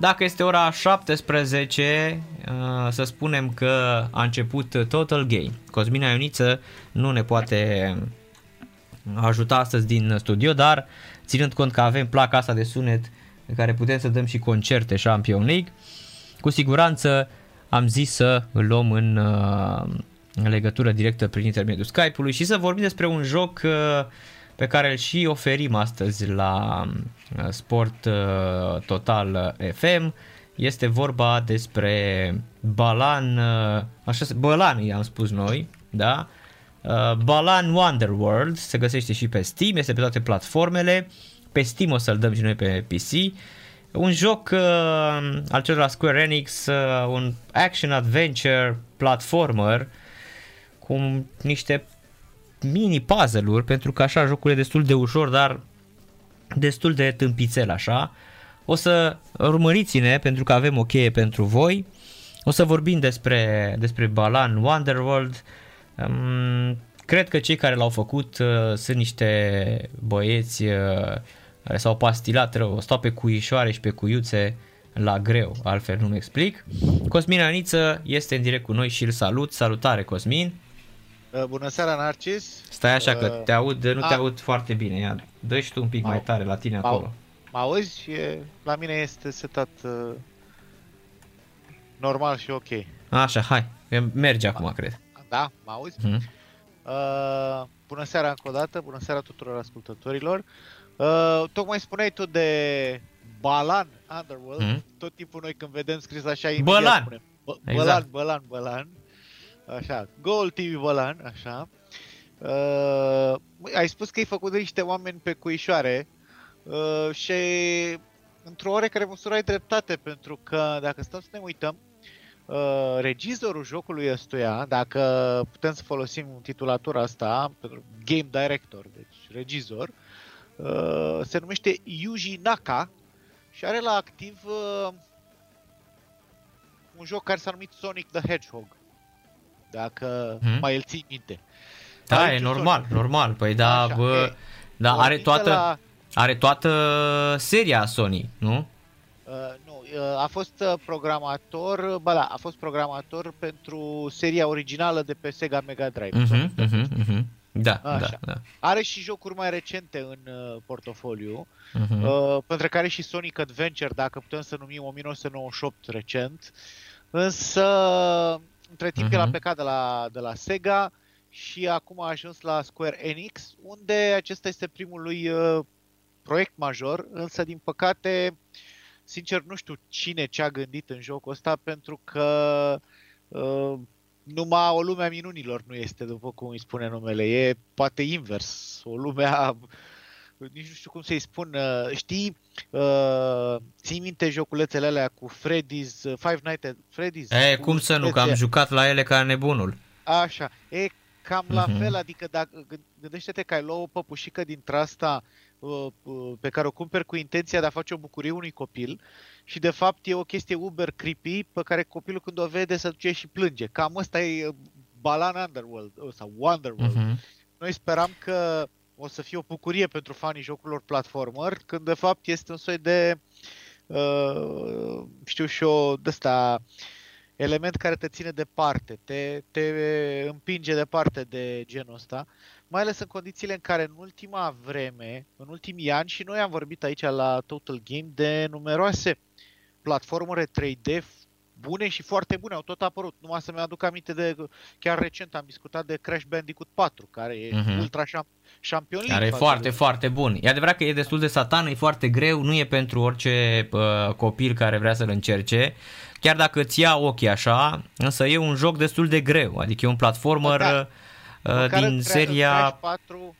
Dacă este ora 17, uh, să spunem că a început Total Game. Cosmina Ioniță nu ne poate ajuta astăzi din studio, dar ținând cont că avem placa asta de sunet în care putem să dăm și concerte Champion League, cu siguranță am zis să îl luăm în, uh, în legătură directă prin intermediul Skype-ului și să vorbim despre un joc uh, pe care îl și oferim astăzi la uh, Sport uh, Total FM. Este vorba despre Balan, uh, așa, Balan i-am spus noi, da? Balan Wonderworld se găsește și pe Steam, este pe toate platformele. Pe Steam o să-l dăm și noi pe PC. Un joc uh, al celor la Square Enix, uh, un action-adventure platformer cu niște mini puzzle-uri, pentru că așa jocul e destul de ușor, dar destul de tâmpițel așa. O să urmăriți-ne pentru că avem o cheie pentru voi. O să vorbim despre, despre Balan Wonderworld. Um, cred că cei care l-au făcut uh, sunt niște băieți uh, care s-au pastilat rău, stau pe cuișoare și pe cuiuțe la greu, altfel nu-mi explic. Cosmin Aniță este în direct cu noi și îl salut. Salutare Cosmin! Uh, bună seara, Narcis. Stai așa că uh, te aud, nu te aud foarte bine. Ia, dă și tu un pic mai tare la tine acolo. Mă auzi? E, la mine este setat uh, normal și ok. Așa, hai. Merge acum, da. cred. Da, mă auzi? Mm-hmm. Uh, bună seara încă o dată, bună seara tuturor ascultătorilor. Uh, tocmai spuneai tu de Balan Underworld. Mm-hmm. Tot timpul noi când vedem scris așa, Balan. spunem Balan, exact. Balan, Balan. Așa, Gold TV Volan, așa. Uh, ai spus că ai făcut de niște oameni pe cuișoare uh, și într-o oarecare măsură ai dreptate, pentru că dacă stăm să ne uităm, uh, regizorul jocului ăstuia, dacă putem să folosim titulatura asta, pentru Game Director, deci regizor, uh, se numește Yuji Naka și are la activ uh, un joc care s-a numit Sonic the Hedgehog dacă hmm? mai îl ții minte. Da, are e normal, Sonic. normal. Păi da, Așa, bă, e, da are toată, la... are toată seria Sony, nu? Uh, nu, uh, a fost uh, programator, bă da, a fost programator pentru seria originală de pe Sega Mega Drive. Uh-huh, uh-huh, uh-huh. Da, Așa. da, da. Are și jocuri mai recente în uh, portofoliu, uh-huh. uh, pentru care și Sonic Adventure, dacă putem să numim 1998 recent, însă între timp uh-huh. el a mhm. plecat de la, de la Sega și acum a ajuns la Square Enix, unde acesta este primul lui uh, proiect major, însă din păcate, sincer nu știu cine ce-a gândit în jocul ăsta, pentru că uh, numai o lume a minunilor nu este, după cum îi spune numele. E poate invers, o lume a nici nu știu cum să-i spun, uh, știi, uh, ții minte joculețele alea cu Freddy's, uh, Five Nights at Freddy's? E, cum să nu, că am jucat la ele ca nebunul. Așa, e cam uh-huh. la mhm. fel, adică dacă, gândește-te că ai luat o păpușică dintre asta uh, uh, pe care o cumperi cu intenția de a face o bucurie unui copil și de fapt e o chestie uber creepy pe care copilul când o vede se duce și plânge. Cam asta e uh, Balan Underworld sau Wonderworld. Uh-huh. Noi speram că o să fie o bucurie pentru fanii jocurilor platformer, când de fapt este un soi de, uh, știu și eu, de ăsta, element care te ține departe, te, te împinge departe de genul ăsta, mai ales în condițiile în care în ultima vreme, în ultimii ani, și noi am vorbit aici la Total Game de numeroase platformere 3D bune și foarte bune, au tot apărut. Numai să-mi aduc aminte de, chiar recent am discutat de Crash Bandicoot 4, care e uh-huh. ultra champion Care e foarte, de... foarte bun. E adevărat că e destul de satan, e foarte greu, nu e pentru orice uh, copil care vrea să-l încerce. Chiar dacă îți ia ochii așa, însă e un joc destul de greu, adică e un platformer da. Măcar în din Cra- seria... Crash 4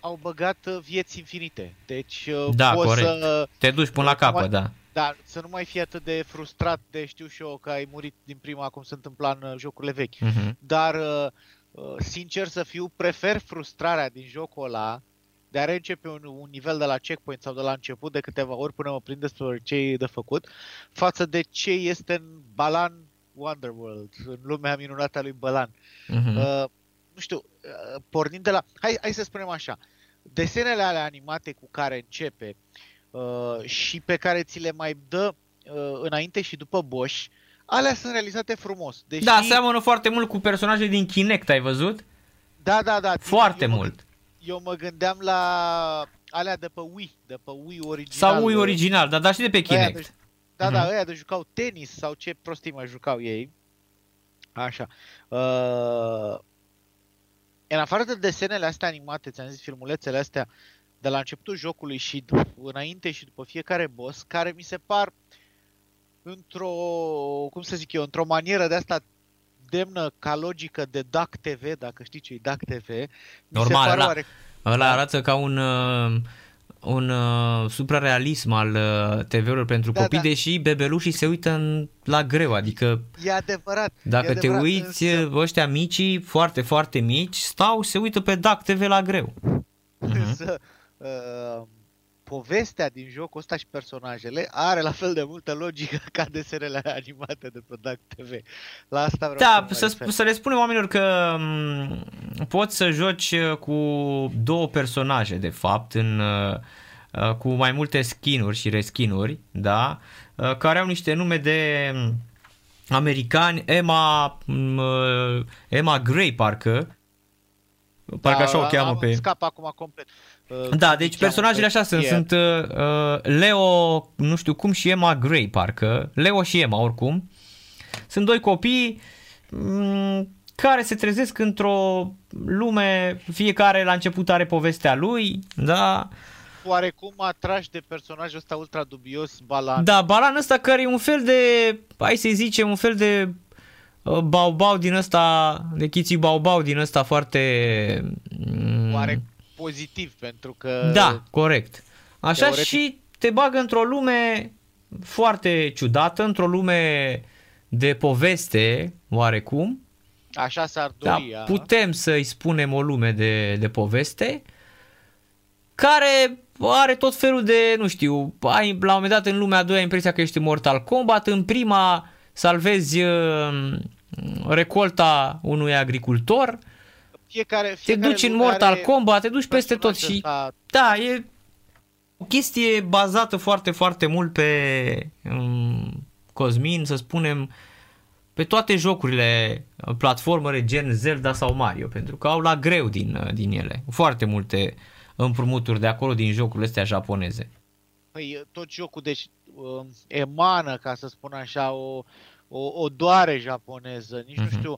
au băgat uh, vieți infinite. Deci uh, Da, poți corect. să, Te duci până la Acum- capăt, da. Da, să nu mai fii atât de frustrat de știu și eu că ai murit din prima cum se întâmpla în uh, jocurile vechi. Mhm. Dar, uh, uh, sincer să fiu, prefer frustrarea din jocul ăla de a reîncepe un, un nivel de la checkpoint sau de la început de câteva ori până mă prind despre ce e de făcut, față de ce este în Balan Wonderworld, în lumea minunată a lui Balan. Mhm. Uh, nu știu, uh, pornind de la... Hai, hai să spunem așa. Desenele alea animate cu care începe uh, și pe care ți le mai dă uh, înainte și după Bosch, alea sunt realizate frumos. Deși, Da, seamănă foarte mult cu personaje din Kinect, ai văzut? da, da, da. Foarte eu Mă, mult. eu mă gândeam la alea de pe Wii, de pe Wii original. Sau Wii uh, original, dar, dar și de pe Aia Kinect. de- Da, da, Mhm. ăia de jucau tenis sau ce prostii mai jucau ei. Așa. Uh, în afară de desenele astea animate, ți-am zis, filmulețele astea, de la începutul jocului și d- înainte și după fiecare boss, care mi se par într-o, cum să zic eu, într-o manieră de asta demnă ca logică de DAC TV, dacă știi ce e DAC TV, mi Normal, se pare ăla- oare... Ăla arată ca un, uh, un uh, suprarealism al uh, TV-urilor pentru Da, copii, da. deși bebelușii se uită în, la greu, adică E adevărat. dacă e te adevărat, uiți, însă- ăștia micii, foarte, foarte mici, stau, se uită pe DAC TV la greu. Mhm. Însă, uh, povestea din jocul ăsta și personajele are la fel de multă logică ca desenele animate de pe DAC TV. La asta vreau Da, să, să, mă sp- refer. să le spunem oamenilor că m, poți să joci uh, cu două personaje, de fapt, în, uh, uh, cu mai multe skinuri și reskinuri, da, uh, care au niște nume de m, americani, Emma, m, uh, Emma Gray, parcă, parcă așa o Da, cheamă am- pe... Scap acum complet. Uh, cum Da, îi deci cheamă personajele pe așa sunt, fier. sunt uh, uh, Leo, nu știu cum, și Emma Gray, parcă, Leo și Emma, oricum. Sunt doi copii m, care se trezesc într-o lume, fiecare la început are povestea lui, da? Oarecum atrași de personajul ăsta ultra dubios, Balan. Da, Balan ăsta care e un fel de, hai să zicem, un fel de uh, baubau din ăsta, de chiții baubau din ăsta foarte... mm, Oare pozitiv, pentru că... Da, corect. Așa Teoretic- și te bagă într-o lume foarte ciudată, într-o lume de poveste, oarecum. Așa s-ar Da, dori. a? putem să-i spunem o lume de, de poveste, care are tot felul de, nu știu, ai, la un moment dat în lumea a doua ai impresia că ești în Mortal Kombat, în prima salvezi uh, recolta unui agricultor, Fiecare, te fiecare duci în lume Mortal are Kombat, te duci peste tot personajul și ăsta da, e o chestie bazată foarte, foarte mult pe um, Cosmin, să spunem, pe toate jocurile platformere gen Zelda sau Mario, pentru că au la greu din, din ele. Foarte multe împrumuturi de acolo din jocurile astea japoneze. Păi tot jocul deci um, emană, ca să spun așa, o, o, o doare japoneză, nici Mhm. nu știu,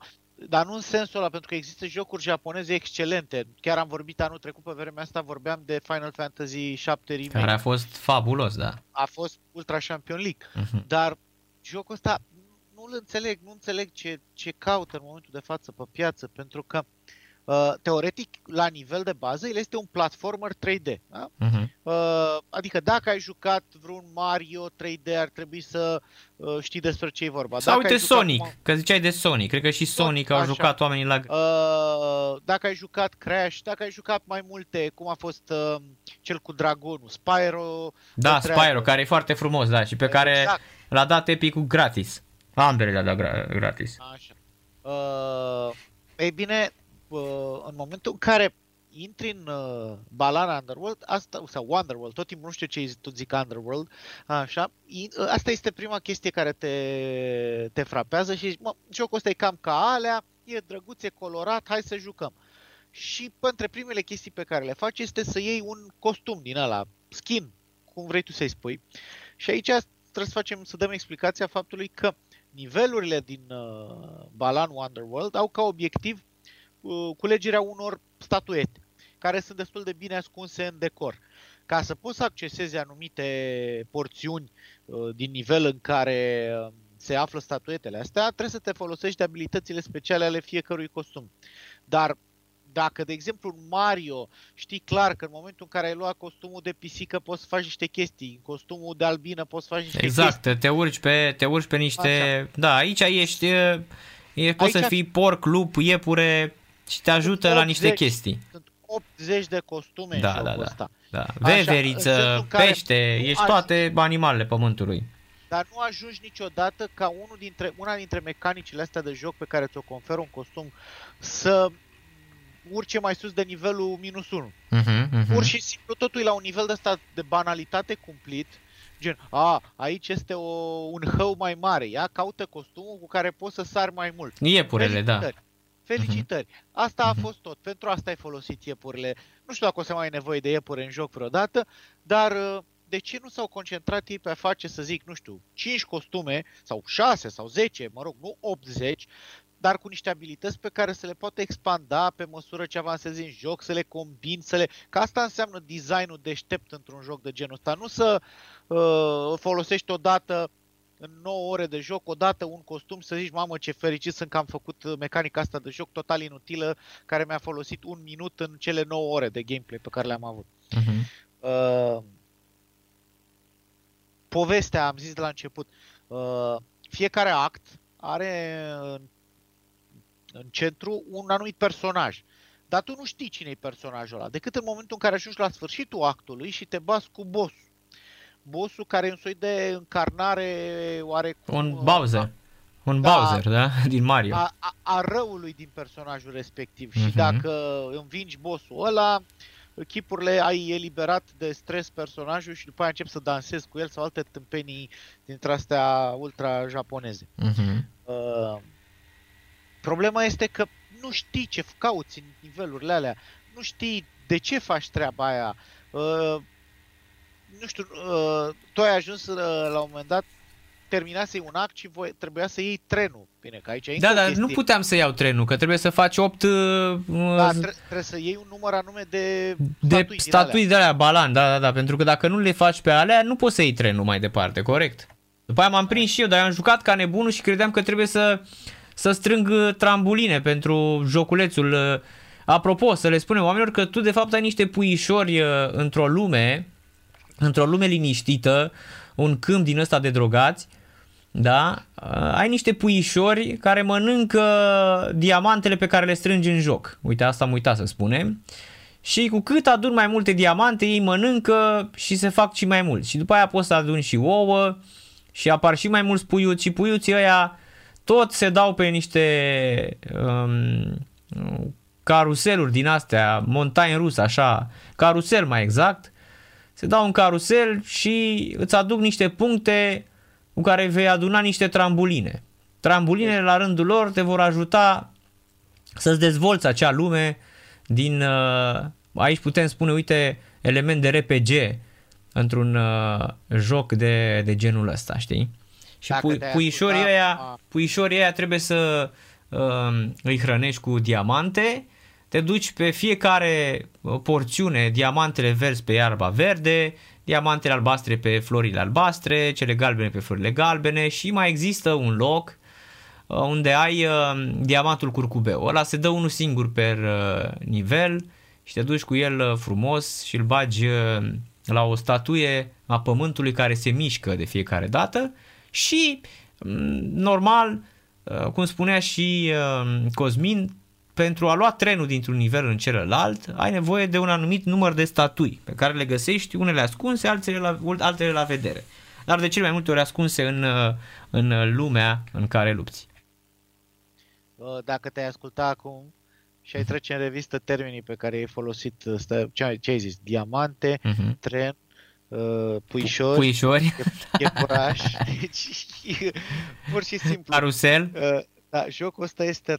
dar nu în sensul ăla, pentru că există jocuri japoneze excelente. Chiar am vorbit anul trecut pe vremea asta, vorbeam de Final Fantasy 7 Remake. Care a fost fabulos, da. A fost Ultra Champion League. Mhm. Dar jocul ăsta nu-l înțeleg, nu înțeleg ce, ce caută în momentul de față pe piață, pentru că uh, teoretic, la nivel de bază, el este un platformer 3D. Da? Mhm. Uh, adică dacă ai jucat vreun Mario 3D, ar trebui să uh, știi despre ce e vorba. Sau dacă uite ai jucat Sonic, Ma- că ziceai de Sonic, cred că și Sonic au așa. jucat oamenii la... Uh, dacă ai jucat Crash, dacă ai jucat mai multe, cum a fost uh, cel cu dragonul, Spyro, Da, the Dragon. Spyro, care e foarte frumos, da, și pe care Exact. l-a dat Epic gratis. Ambele le-a dat gra- gratis. Așa. Uh, ei bine, uh, în momentul în care intri în uh, Balan Underworld, asta, sau Wonderworld, tot timpul nu știu ce tot zic Underworld, așa, in, uh, asta este prima chestie care te, te frapează și zici, mă, jocul ăsta e cam ca alea, e drăguț, e colorat, hai să jucăm. Și între primele chestii pe care le faci este să iei un costum din ăla, skin, cum vrei tu să-i spui. Și aici trebuie să facem, să dăm explicația faptului că nivelurile din uh, Balan Wonderworld au ca obiectiv uh, culegerea unor statuete care sunt destul de bine ascunse în decor. Ca să poți să accesezi anumite porțiuni uh, din nivel în care uh, se află statuetele astea, trebuie să te folosești de abilitățile speciale ale fiecărui costum. Dar dacă, de exemplu, în Mario știi clar că în momentul în care ai luat costumul de pisică poți să faci niște chestii, în costumul de albină poți să faci niște exact, chestii. te urci pe, te urci pe niște... Așa. Da, aici ești... E, poți Aici- să fii porc, lup, iepure și te ajută la niște 80. chestii. Sunt 80 de costume Da, în da, jocul da. ăsta. Da. în Veveriță, sensul în care pește, nu ești aș- toate animalele pământului. Dar nu ajungi niciodată ca unul dintre, una dintre mecanicile astea de joc pe care ți-o conferă un costum să urce mai sus de nivelul minus 1. Uh-huh, uh-huh. Pur și simplu totul e la un nivel de ăsta de banalitate cumplit. Gen, a, aici este o, un hău mai mare, ia caută costumul cu care poți să sari mai mult. Iepurele, da. Felicitări. Felicitări. Asta a Mhm. fost tot. Pentru asta ai folosit iepurile. Nu știu dacă o să mai ai nevoie de iepure în joc vreodată, dar uh, de ce nu s-au concentrat ei pe a face, să zic, nu știu, 5 costume sau 6 sau 10, mă rog, nu 80, dar cu niște abilități pe care să le poată expanda pe măsură ce avansezi în joc, să le combini, să le... Că asta înseamnă designul deștept într-un joc de genul ăsta. Nu să uh, folosești odată în 9 ore de joc, odată un costum să zici, mamă ce fericit sunt că am făcut uh, mecanica asta de joc total inutilă, care mi-a folosit un minut în cele 9 ore de gameplay pe care le-am avut. Uh-huh. Uh, povestea, am zis de la început, uh, fiecare act are în, în centru un anumit personaj. Dar tu nu știi cine e personajul ăla, decât în momentul în care ajungi la sfârșitul actului și te bați cu bossul. Bossul care e un soi de încarnare oarecum... Un uh, Bowser. Un Da. Bowser, da? Din Mario. a, a, a răului din personajul respectiv. Mhm. Și dacă învingi bossul ăla, chipurile ai eliberat de stres personajul și după aia începi să dansezi cu el sau alte tâmpenii dintre astea ultra japoneze. Uh-huh. Uh, problema este că nu știi ce cauți în nivelurile alea, nu știi de ce faci treaba aia. Uh, nu știu, uh, tu ai ajuns uh, la un moment dat, terminase un act și voi, trebuia să iei trenul. Bine, că aici e încă Da, o dar chestie. nu puteam să iau trenul, că trebuie să faci 8 Da, tre- trebuie să iei un număr anume de, de statui din statui de alea, balan, da, da, da, pentru că dacă nu le faci pe alea, nu poți să iei trenul mai departe, corect? După aia m-am prins și eu, dar eu am jucat ca nebunul și credeam că trebuie să, să strâng uh, trambuline pentru joculețul. uh. Apropo, să le spunem oamenilor că tu de fapt ai niște puișori uh, într-o lume, într-o lume liniștită, un câmp din ăsta de drogați, da? Uh, Ai niște puișori care mănâncă diamantele pe care le strângi în joc. Uite, asta am uitat să spunem. Și cu cât adun mai multe diamante, ei mănâncă și se fac și mai mulți. Și după aia poți să aduni și ouă și apar și mai mulți puiuți și puiuții ăia tot se dau pe niște um, caruseluri din astea, montagne rusă, așa, carusel mai exact. Se dau un carusel și îți aduc niște puncte cu care vei aduna niște trambuline. Trambulinele la rândul lor te vor ajuta să-ți dezvolți acea lume din, uh, aici putem spune, uite, element de RPG într-un uh, joc de, de genul ăsta, știi? Și Dacă pui, te-ai puișorii, ascultat, ăia, a- puișorii ăia trebuie să uh, îi hrănești cu diamante, te duci pe fiecare uh, porțiune, diamantele verzi pe iarba verde, diamantele albastre pe florile albastre, cele galbene pe florile galbene și mai există un loc uh, unde ai uh, diamantul curcubeu. Ăla se dă unul singur per uh, nivel și te duci cu el uh, frumos și îl bagi uh, la o statuie a pământului care se mișcă de fiecare dată și mm, normal, uh, cum spunea și uh, Cosmin, pentru a lua trenul dintr-un nivel în celălalt, ai nevoie de un anumit număr de statui pe care le găsești, unele ascunse, altele la, altele la vedere. Dar de cele mai multe ori ascunse în, uh, în lumea în care lupți. Uh, Dacă te-ai asculta acum și ai trece în revistă termenii pe care ai folosit, uh, stă- ce ai, ce ai zis, diamante, Uh-huh. tren, uh, puișori, Puișori, iepuraș, deci pur și simplu. carusel, Uh, Da, jocul ăsta este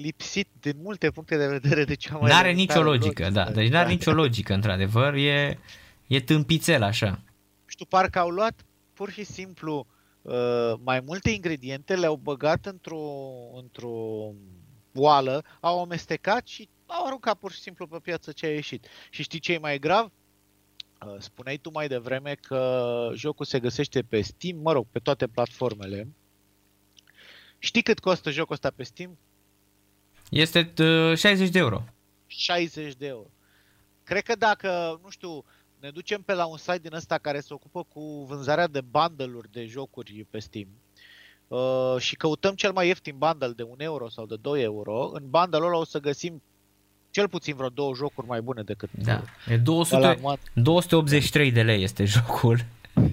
lipsit din multe puncte de vedere de cea mai n-are elementară nicio logică, da, deci n-are nicio logică, într-adevăr, e, e tâmpițel așa. știu, parcă au luat pur și simplu uh, mai multe ingrediente, le-au băgat într-o, într-o oală, au amestecat și au aruncat pur și simplu pe piață ce a ieșit. Și știi ce e mai grav? Uh, spuneai tu mai devreme că jocul se găsește pe Steam, mă rog, pe toate platformele. Știi cât costă jocul ăsta pe Steam? Este uh, 60 de euro. 60 de euro. Cred că dacă, nu știu, ne ducem pe la un site din ăsta care se ocupă cu vânzarea de bundle-uri de jocuri pe Steam uh, și căutăm cel mai ieftin bundle de 1 euro sau de 2 euro, în bundle-ul ăla o să găsim cel puțin vreo două jocuri mai bune decât Da, e 200, 283 de lei este jocul.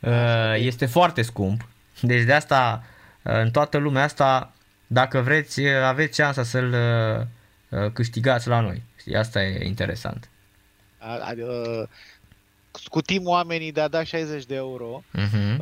Uh, este foarte scump. Deci de asta, uh, în toată lumea asta, dacă vreți, uh, aveți șansa să-l câștigați la noi. Asta e interesant. Scutim oamenii de a da 60 de euro. Uh-huh.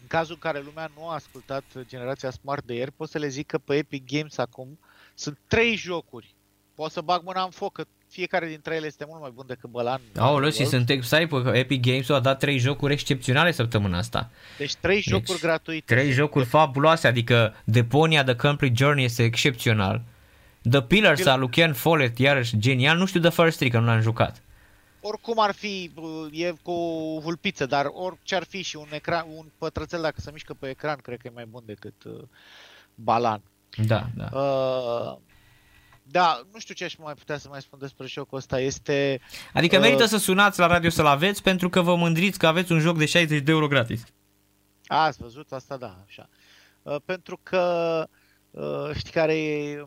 În cazul în care lumea nu a ascultat generația Smart de ieri, pot să le zic că pe Epic Games acum sunt trei jocuri. Pot să bag mâna în foc, că fiecare dintre ele este mult mai bun decât Bălan. Aoleu, și sunt excited că Epic Games a dat trei jocuri excepționale săptămâna asta. Deci trei deci, jocuri gratuite. Trei jocuri fabuloase, adică Deponia The Complete Journey este excepțional. The Pillars Pill- al lui Ken Follett, iarăși genial. Nu știu The First Three, că nu l-am jucat. Oricum ar fi, e cu vulpiță, dar orice ar fi și un, ecran, un pătrățel dacă se mișcă pe ecran, cred că e mai bun decât uh, Balan. Da, da. Uh, da, nu știu ce aș mai putea să mai spun despre jocul ăsta. Este... Adică uh, merită să sunați la radio să-l aveți pentru că vă mândriți că aveți un joc de 60 de euro gratis. A, ați văzut asta, da, așa. Uh, pentru că uh, știi care e...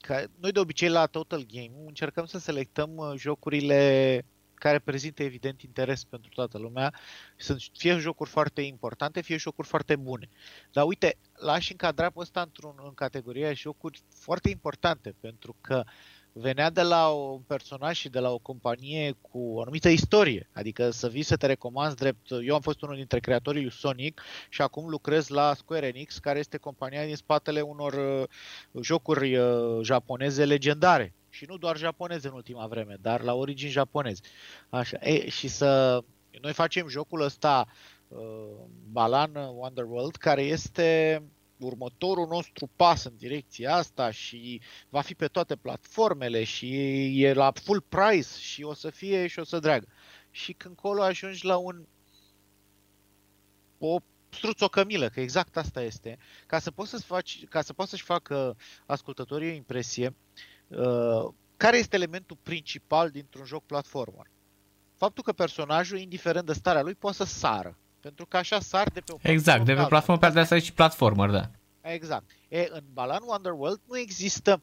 Că noi de obicei la Total Game încercăm să selectăm uh, jocurile care prezintă evident interes pentru toată lumea. Sunt fie jocuri foarte importante, fie jocuri foarte bune. Dar uite, l-aș încadra pe ăsta într-un, în categoria jocuri foarte importante, pentru că venea de la un personaj și de la o companie cu o anumită istorie. Adică să vii să te recomanzi drept... Eu am fost unul dintre creatorii lui Sonic și acum lucrez la Square Enix, care este compania din spatele unor uh, jocuri uh, japoneze legendare și nu doar japoneze în ultima vreme, dar la origini japoneze. Așa. E, și să noi facem jocul ăsta uh, Balan Wonderworld, care este următorul nostru pas în direcția asta și va fi pe toate platformele și e la full price și o să fie și o să dragă. Și când colo ajungi la un o struț cămilă, că exact asta este, ca să poți să faci, ca să poți să-și facă ascultătorii o impresie, Uh, care este elementul principal dintr-un joc platformer? Faptul că personajul, indiferent de starea lui, poate să sară. Pentru că așa sar de pe o Exact, de pe platformă pe asta și platformer, da. Exact. E, în Balan Wonderworld nu există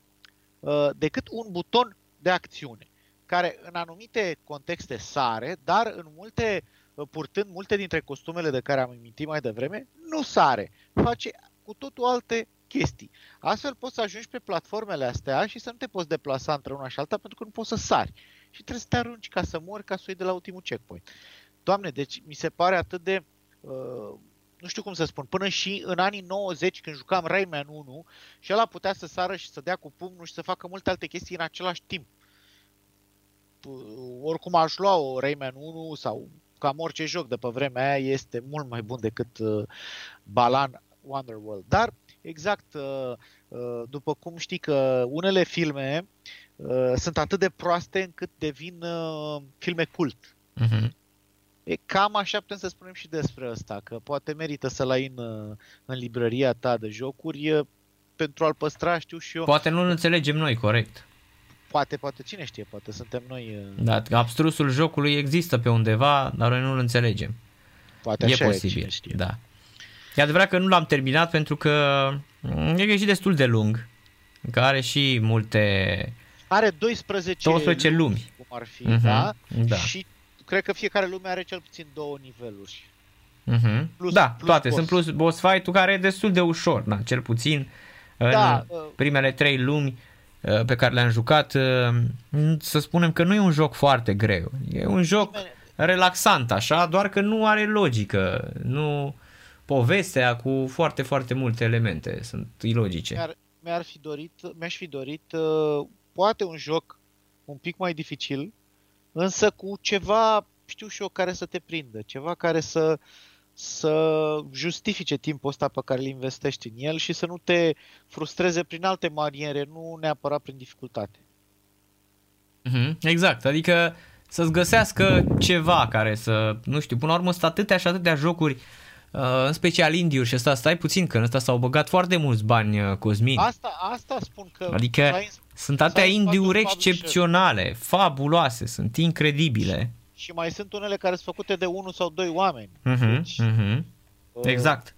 uh, decât un buton de acțiune, care în anumite contexte sare, dar în multe, uh, purtând multe dintre costumele de care am amintit mai devreme, nu sare. Face cu totul alte chestii. Astfel poți să ajungi pe platformele astea și să nu te poți deplasa între una și alta pentru că nu poți să sari. Și trebuie să te arunci ca să mori, ca să iei de la ultimul checkpoint. Doamne, deci mi se pare atât de... Uh, nu știu cum să spun, până și în anii 90 când jucam Rayman 1 și ăla putea să sară și să dea cu pumnul și să facă multe alte chestii în același timp. Uh, oricum aș lua o Rayman 1 sau cam orice joc de pe vremea aia este mult mai bun decât uh, Balan Wonderworld. Dar exact, uh, uh, după cum știi că unele filme uh, sunt atât de proaste încât devin filme cult. Uh-huh. E cam așa putem să spunem și despre asta, că poate merită să-l ai în, în librăria ta de jocuri pentru a-l păstra, știu și eu. Poate nu-l înțelegem noi corect. Poate, poate, cine știe, poate suntem noi... Da, abstrusul jocului există pe undeva, dar noi nu-l înțelegem. Poate e așa posibil, e, da. E adevărat că nu l-am terminat pentru că e și destul de lung, că are și multe... Are 12, 12 lumi, lumi, cum ar fi, uh-huh, da? da? Și cred că fiecare lume are cel puțin două niveluri. Uh-huh. Plus, da, plus toate. Boss. Sunt plus boss fight-ul care e destul de ușor, na, cel puțin da, în uh, primele trei lumi uh, pe care le-am jucat, uh, să spunem că nu e un joc foarte greu. E un joc relaxant așa, doar că nu are logică. Nu povestea cu foarte, foarte multe elemente. Sunt ilogice. Mi-ar, mi-ar fi dorit, mi-aș fi dorit uh, poate un joc un pic mai dificil, însă cu ceva, știu și eu, care să te prindă, ceva care să, să justifice timpul ăsta pe care îl investești în el și să nu te frustreze prin alte maniere, nu neapărat prin dificultate. Mm-hmm, exact, adică să-ți găsească ceva care să, nu știu, până la urmă sunt atâtea și atâtea jocuri uh, în special indiuri și ăsta, stai puțin, că în ăsta s-au băgat foarte mulți bani uh, Cosmin. Asta, asta spun că... Adică Science- sunt atâtea Science indiuri Publisher. excepționale, fabuloase, sunt incredibile. Și mai sunt unele care sunt făcute de unul sau doi oameni. Mhm, Deci, mhm. uh, Exact.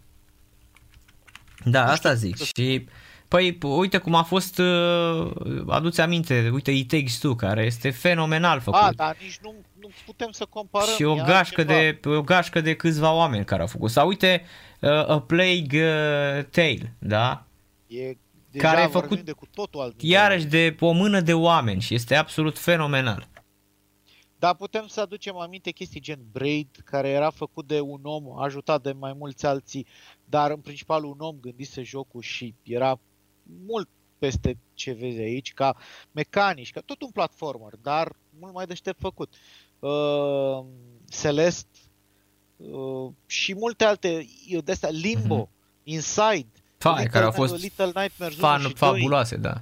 Da, Nu asta știu zic. cum să- Și păi uite cum a fost uh, aduți aminte, uite It Takes Two, care este fenomenal făcut. A, dar nici nu, nu putem să comparăm. și o e gașcă, altceva. de, o gașcă de câțiva oameni care au făcut. Sau uite uh, A Plague uh, Tale, da? E deja care e vorbim făcut de cu totul alt nivel. Iarăși de o mână de oameni și este absolut fenomenal. Dar putem să aducem aminte chestii gen Braid, care era făcut de un om, ajutat de mai mulți alții, dar în principal un om gândise jocul și era mult peste ce vezi aici, ca mecanici, ca tot un platformer, dar mult mai deștept făcut. Uh, Celeste uh, și multe alte, eu de astea, Limbo, Inside, Fai, Little care au Night- fost Little Nightmares 1 fan, și 2. fabuloase, da.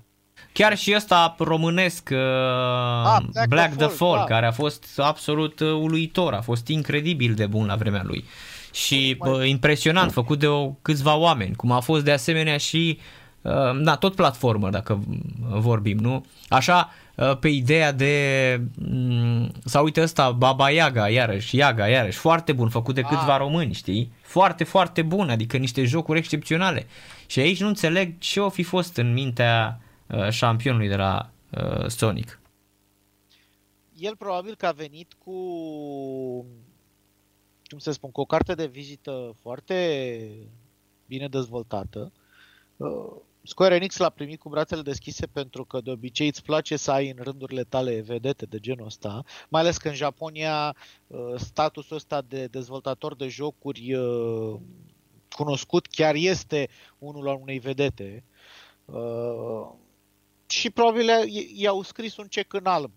Chiar și ăsta românesc, uh, Ah, Black, Black the the Fall, Fall, da. care a fost absolut uh, uluitor, a fost incredibil de bun la vremea lui. Și Mai- bă, impresionant, făcut de o, câțiva oameni, cum a fost de asemenea și, uh, da, tot platformă, dacă vorbim, nu? Așa, uh, pe ideea de, mm, sau uite ăsta, Baba Yaga, iarăși, Yaga, iarăși, foarte bun, făcut de Ah. câțiva români, știi? Foarte, foarte bun, adică niște jocuri excepționale. Și aici nu înțeleg ce o fi fost în mintea uh, șampionului de la uh, Sonic. el probabil că a venit cu, cum să spun, cu o carte de vizită foarte bine dezvoltată. Uh, Square Enix l-a primit cu brațele deschise pentru că de obicei îți place să ai în rândurile tale vedete de genul ăsta, mai ales că în Japonia uh, statusul ăsta de dezvoltator de jocuri uh, cunoscut chiar este unul al unei vedete. Uh, și probabil i- i-au scris un cec în alb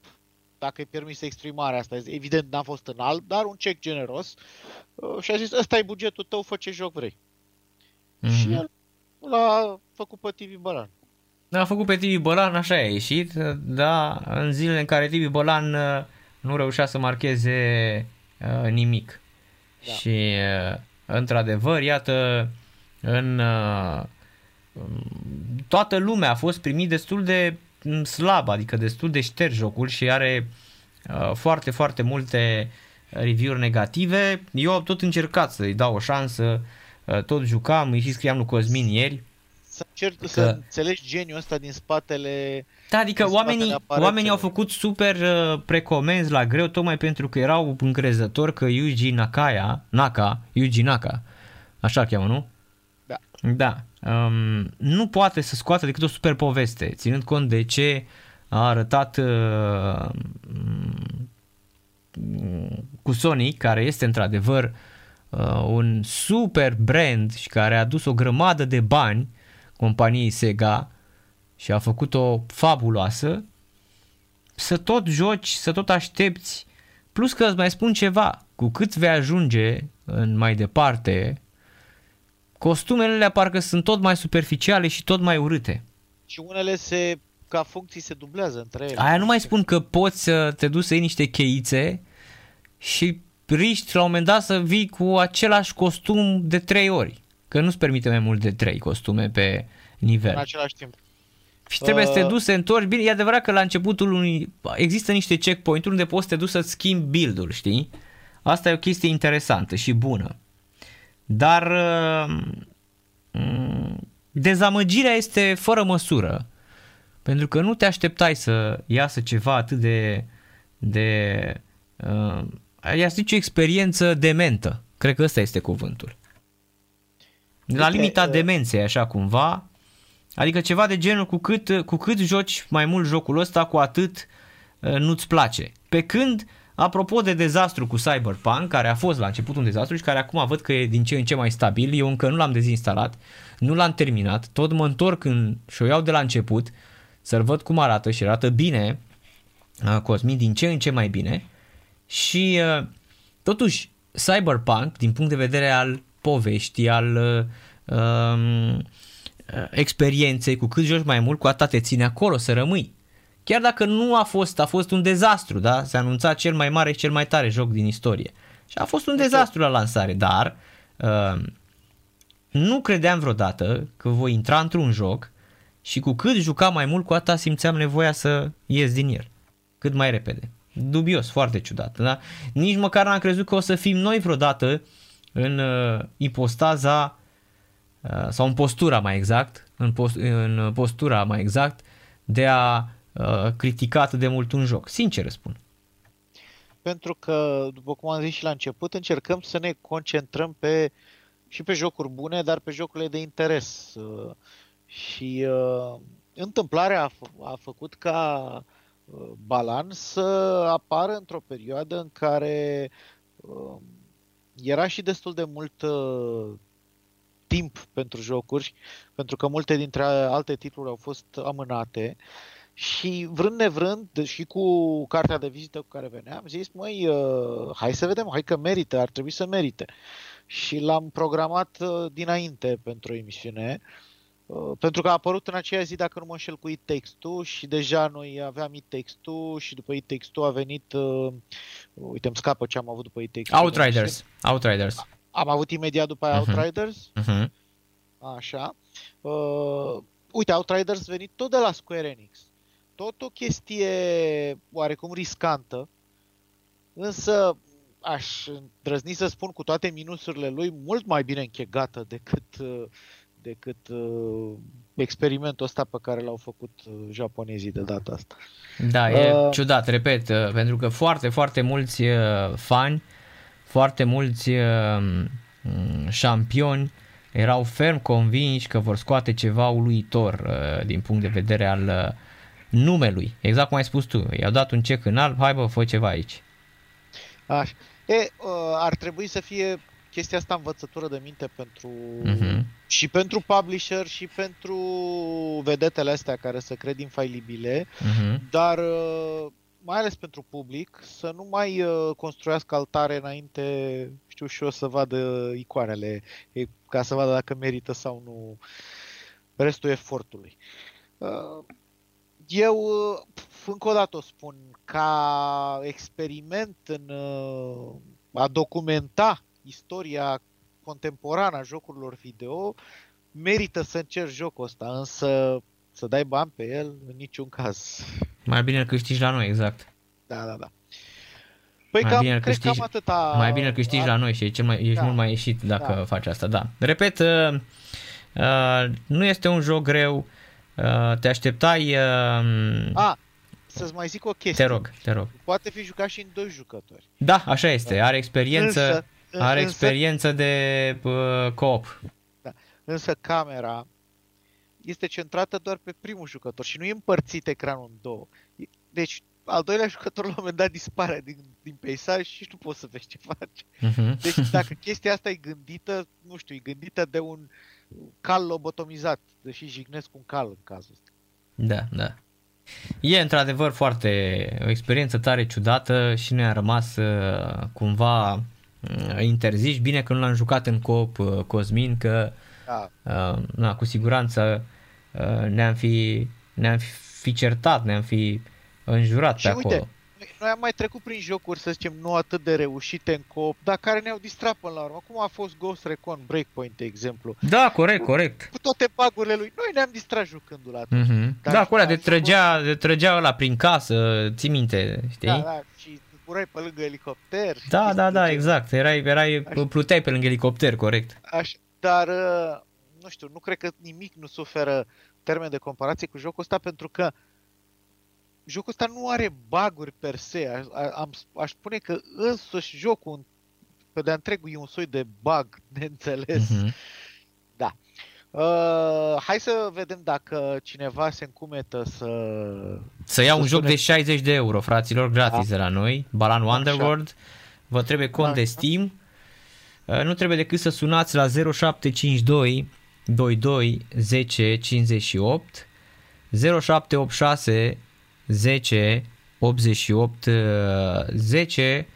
dacă îi permis exprimarea asta. Evident n-a fost în alb, dar un cec generos. Uh, Și a zis, ăsta e bugetul tău, fă ce joc vrei. Mm-hmm. Și Mhm. el l-a făcut pe TV Bălan. A făcut pe TV Bălan, așa a ieșit, da, în zilele în care TV Bălan uh, nu reușea să marcheze uh, nimic. Da. Și uh, într-adevăr, iată, în uh, toată lumea a fost primit destul de mm, slab, adică destul de șterg jocul și are uh, foarte, foarte multe review-uri negative. Eu am tot încercat să-i dau o șansă, uh, tot jucam, îi și scriam lui Cosmin ieri, Să încerci Că- să înțelegi geniul ăsta din spatele... Da, adică în spatele oamenii, aparatelor. oamenii au făcut super uh, precomenzi la greu tocmai pentru că erau încrezători că Yuji Nakaya, Naka, Yuji Naka, așa îl cheamă, nu? Da. Da. Um, nu poate să scoată decât o super poveste, ținând cont de ce a arătat uh, mm, cu Sonic, care este într-adevăr uh, un super brand și care a adus o grămadă de bani companiei Sega și a făcut-o fabuloasă, să tot joci, să tot aștepți, plus că îți mai spun ceva, cu cât vei ajunge în mai departe, costumele alea parcă sunt tot mai superficiale și tot mai urâte. Și unele se, ca funcții se dublează între ele. Aia nu mai spun că poți să te duci să iei niște cheițe și riști la un moment dat să vii cu același costum de trei ori. Că nu-ți permite mai mult de trei costume pe nivel. În același timp. Și trebuie să te Uh, duci, să te întorci. Bine, e adevărat că la începutul unui... Există niște checkpoint-uri unde poți să te duci să-ți schimbi build-ul, știi? Asta e o chestie interesantă și bună. Dar uh, mm, dezamăgirea este fără măsură. Pentru că nu te așteptai să iasă ceva atât de... de uh, i zice o experiență dementă. Cred că ăsta este cuvântul. La Uite, limita uh, demenței, așa cumva. Adică ceva de genul cu cât, cu cât joci mai mult jocul ăsta, cu atât uh, nu-ți place. Pe când, apropo de dezastru cu Cyberpunk, care a fost la început un dezastru și care acum văd că e din ce în ce mai stabil, eu încă nu l-am dezinstalat, nu l-am terminat, tot mă întorc în, și o iau de la început să-l văd cum arată și arată bine, uh, Cosmin, din ce în ce mai bine și uh, totuși Cyberpunk, din punct de vedere al poveștii, al uh, um, uh, experienței, cu cât joci mai mult, cu atât te ține acolo să rămâi. Chiar dacă nu a fost, a fost un dezastru, da? Se anunța cel mai mare și cel mai tare joc din istorie. Și a fost un dezastru la lansare, dar uh, nu credeam vreodată că voi intra într-un joc și cu cât jucam mai mult, cu atât simțeam nevoia să ies din el. Cât mai repede. Dubios, foarte ciudat. Da? Nici măcar n-am crezut că o să fim noi vreodată în uh, ipostaza uh, sau în postura mai exact, în, post, în postura mai exact de a uh, critica atât de mult un joc. Sincer spun. Pentru că, după cum am zis și la început, încercăm să ne concentrăm pe și pe jocuri bune, dar pe jocurile de interes. Uh, și uh, întâmplarea a, f- a făcut ca uh, Balan să apară într-o perioadă în care uh, era și destul de mult uh, timp pentru jocuri, pentru că multe dintre alte titluri au fost amânate și vrând nevrând și cu cartea de vizită cu care veneam, am zis, măi, uh, hai să vedem, hai că merită, ar trebui să merite. Și l-am programat uh, dinainte pentru o emisiune, uh, pentru că a apărut în aceea zi, dacă nu mă înșel, cu It Takes Two și deja noi aveam It Takes Two și după It Takes Two a venit, uh, uite, îmi scapă ce am avut după It Takes Two. Outriders. Outriders. Am avut imediat după aia Mhm. Outriders, Uh-huh. așa. Uh, uite, Outriders venit tot de la Square Enix. Tot o chestie oarecum riscantă, însă aș îndrăzni să spun cu toate minusurile lui mult mai bine închegată decât, uh, decât uh, experimentul ăsta pe care l-au făcut uh, japonezii de data asta. Da, e Uh, ciudat, repet, uh, pentru că foarte, foarte mulți uh, fani, foarte mulți uh, m, șampioni erau ferm convinși că vor scoate ceva uluitor uh, din punct de vedere al uh, numelui. Exact cum ai spus tu, i-au dat un cec în alb, hai bă, fă ceva aici. Așa. E, uh, ar trebui să fie chestia asta învățătură de minte pentru Mhm. și pentru publisher și pentru vedetele astea care să cred infailibile, Uh-huh. dar uh, mai ales pentru public, să nu mai uh, construiască altare înainte, știu și eu, să vadă icoanele, e, ca să vadă dacă merită sau nu restul efortului. Uh, Eu, uh, încă o dată o spun, ca experiment în uh, a documenta istoria contemporană a jocurilor video, merită să încerci jocul ăsta, însă să dai bani pe el, în niciun caz. Mai bine îl câștigi la noi, exact. Da, da, da. Păi Mai cam, bine îl cred că câștigi- cam atâta... Mai bine îl câștigi la noi și e cel mai, ești Da. mult mai ieșit dacă Da. faci asta, da. Repet, uh, uh, nu este un joc greu, uh, te așteptai, uh, A, să-ți mai zic o chestie. te rog, te rog. Poate fi jucat și în doi jucători. Da, așa este, are experiență, Însă, are însă, experiență de uh, co-op. însă camera este centrată doar pe primul jucător și nu e împărțit ecranul în două. E- Deci, al doilea jucător la un moment dat dispare din, din peisaj și nu poți să vezi ce face. Uh-huh. Deci dacă chestia asta e gândită, nu știu, e gândită de un cal lobotomizat, deși jignesc un cal în cazul ăsta. Da, da. E într-adevăr foarte o experiență tare ciudată și ne-a rămas uh, cumva uh, interziși. Bine că nu l-am jucat în coop uh, Cosmin, că Da, uh, na, cu siguranță uh, ne-am fi, ne-am fi certat, ne-am fi înjurat Și pe uite, acolo. Noi- Noi am mai trecut prin jocuri, să zicem, nu atât de reușite în coop, dar care ne-au distrat până la urmă. Cum a fost Ghost Recon Breakpoint, de exemplu. Da, corect, corect. Cu toate bagurile lui, noi ne-am distrat jucându-l atunci. Mm-hmm. Dar Da, cu alea am de trăgea, de trăgea ăla prin casă, ții minte, știi? Da, da, și zburai pe lângă elicopter. Da, chestii da, de da, genul. exact. Erai, erai, Așa. pluteai pe lângă elicopter, corect. Așa, dar, uh, nu știu, nu cred că nimic nu suferă termen de comparație cu jocul ăsta, pentru că jocul ăsta nu are baguri per se. A, a, am, aș spune că însuși jocul pe de întregul e un soi de bug de înțeles. Mhm. Uh, hai să vedem dacă cineva se încumetă să... Să iau Să un joc spune- de 60 de euro, fraților, gratis de la noi, Balan Wonderworld. Vă trebuie cont de Așa. Steam. Uh, Nu trebuie decât să sunați la 0752 22 10 58 0786 10 88 uh, 10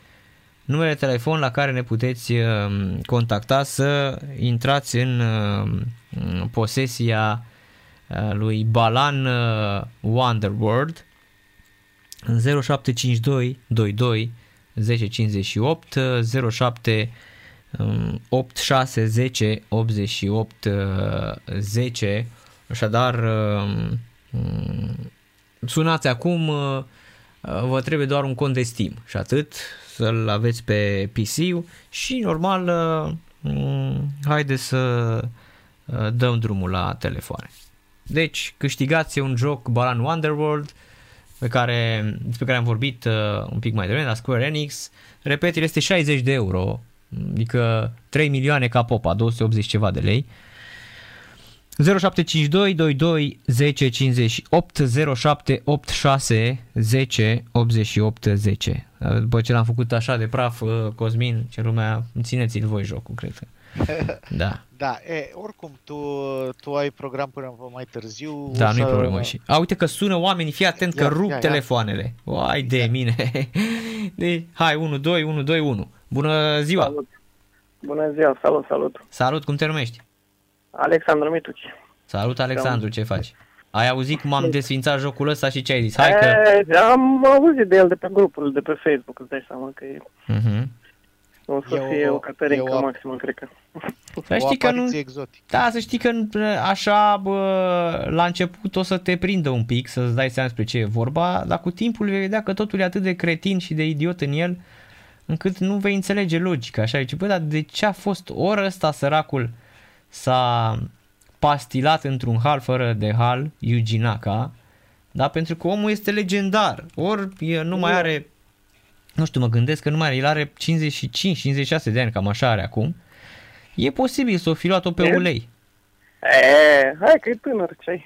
numele de telefon la care ne puteți uh, contacta să intrați în uh, posesia uh, lui Balan uh, Wonderworld în 0752 22 1058 07 8, 6, 10, 88, uh, 10. Așadar, uh, mm, sunați acum, uh, uh, vă trebuie doar un cont de Steam și atât, să-l aveți pe PC și normal, uh, mm, haideți să uh, dăm drumul la telefoane. Deci, câștigați un joc Balan Wonderworld, pe care, despre care am vorbit uh, un pic mai devreme la Square Enix. Repet, el este 60 de euro, adică 3 milioane ca popa, 280 ceva de lei. 0752 22 10 58 0786 10 88 10 După ce l-am făcut așa de praf, uh, Cosmin, ce lumea, țineți-l voi jocul, cred că. Da. Da, e, oricum, tu, tu ai program până mai târziu. Da, o nu e să- problemă și. A, uite că sună oamenii, fii atent că Ia, rup ia, ia. telefoanele. Uai de mine. De, hai, 1, 2, 1, 2, 1. Bună ziua. Salut. Bună ziua, salut, salut. Salut, cum te numești? Alexandru Mituci. Salut, Alexandru, ce faci? Ai auzit cum am desfințat jocul ăsta și ce ai zis? Hai că... E, am auzit de el de pe grupul de pe Facebook, îți dai seama că e, Mhm. o să E o- fie o caterincă e o- maximă, cred că. Să o știi că nu... apariție exotică. Da, să știi că nu- așa, bă, la început o să te prindă un pic, să-ți dai seama despre ce e vorba, dar cu timpul vei vedea că totul e atât de cretin și de idiot în el, încât nu vei înțelege logica. Așa zice, bă, dar de ce a fost ori ăsta săracul s-a pastilat într-un hal fără de hal, Yuji Naka, da, pentru că omul este legendar, ori e, nu mai are, nu știu, mă gândesc că nu mai are, el are 55-56 de ani, cam așa are acum, E posibil să o fi luat-o pe E? ulei. E, hai că e tânăr, ce ai.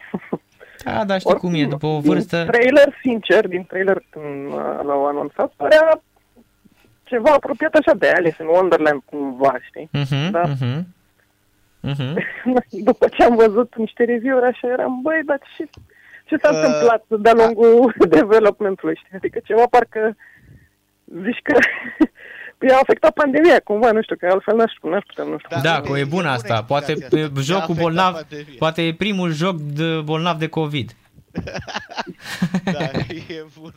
Da, dar știi cum e, după o vârstă... Din trailer, sincer, din trailer când uh, l-au anunțat, părea ceva apropiat așa de Alice in Wonderland cumva, știi? Mhm, Da. mhm. Mhm. După ce am văzut niște review-uri așa, eram, băi, dar ce, ce s-a Uh, întâmplat de-a lungul developmentului, știi? Adică ceva parcă zici că i-a afectat pandemia cumva, nu știu, că altfel n-aș, n-aș putea, nu știu. Da, uite, că e bună asta. Poate explicația e, asta. jocul Ne-a bolnav, afectat pandemia. poate e primul joc de bolnav de COVID. Da, e bun.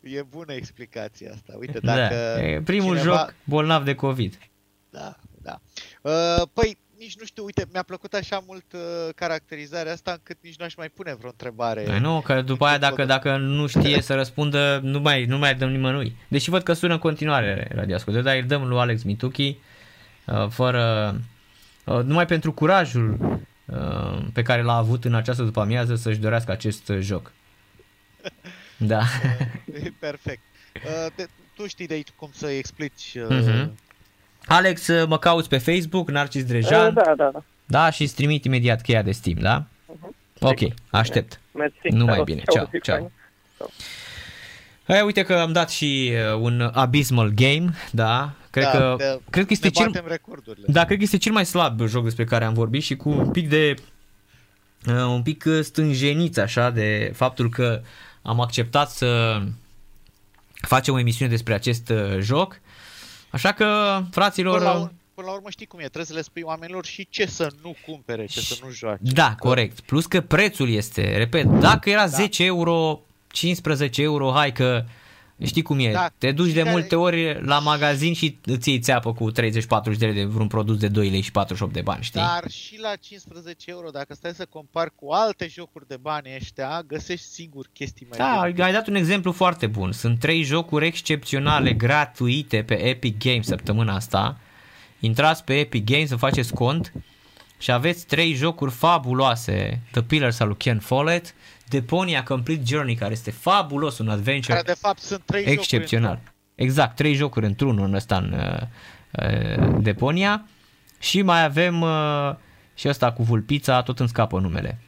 E bună explicația asta. Uite, Da, dacă e primul cineva... joc bolnav de COVID. Da, da. Uh, păi, nici nu știu, uite, mi-a plăcut așa mult uh, caracterizarea asta încât nici nu aș mai pune vreo întrebare. Păi nu, că după aia dacă, dacă nu știe să răspundă, nu mai, nu mai dăm nimănui. Deși văd că sună în continuare radioascultă, dar îi dăm lui Alex Mituchi uh, fără, uh, numai pentru curajul uh, pe care l-a avut în această după amiază să-și dorească acest uh, joc. Da. E perfect. Uh, de, tu știi de aici cum să explici. Uh, Mhm. Alex, uh, mă cauți pe Facebook, Narcis Drejan, E, da, da, da. da, și îți trimit imediat cheia de Steam, da? Ok, aștept. Mersi. Numai Salut. bine. Ceau, Ceau, zi ceau. faină. Hai, uite că am dat și uh, un Abysmal Game, da? Cred, da, că, de- cred că este ne cel, batem recordurile. da, cred că este cel mai slab joc despre care am vorbit și cu un pic de uh, un pic uh, stânjeniți așa de faptul că am acceptat să facem o emisiune despre acest uh, joc. Așa că, fraților, Până la, uh, ur- până la urmă știi cum e, trebuie să le spui oamenilor și ce să nu cumpere, ce să nu joace. Da, corect. Plus că prețul este, repet, dacă era 10 euro, 15 euro, hai că știi cum e, Da. te duci de Care- multe ori la magazin și îți iei țeapă cu 30-40 de lei de vreun produs de 2 lei și 48 de bani, știi? Dar și la 15 euro, dacă stai să compari cu alte jocuri de bani ăștia, găsești sigur chestii mai Da, bune. ai dat un exemplu foarte bun. Sunt trei jocuri excepționale gratuite pe Epic Games săptămâna asta. Intrați pe Epic Games să faceți cont și aveți trei jocuri fabuloase. The Pillars al lui Ken Follett, Deponia Complete Journey, care este fabulos, un adventure Care de fapt sunt trei excepțional. Exact, trei jocuri într-unul în ăsta în uh, uh, Deponia și mai avem uh, și ăsta cu vulpița, tot îmi scapă numele.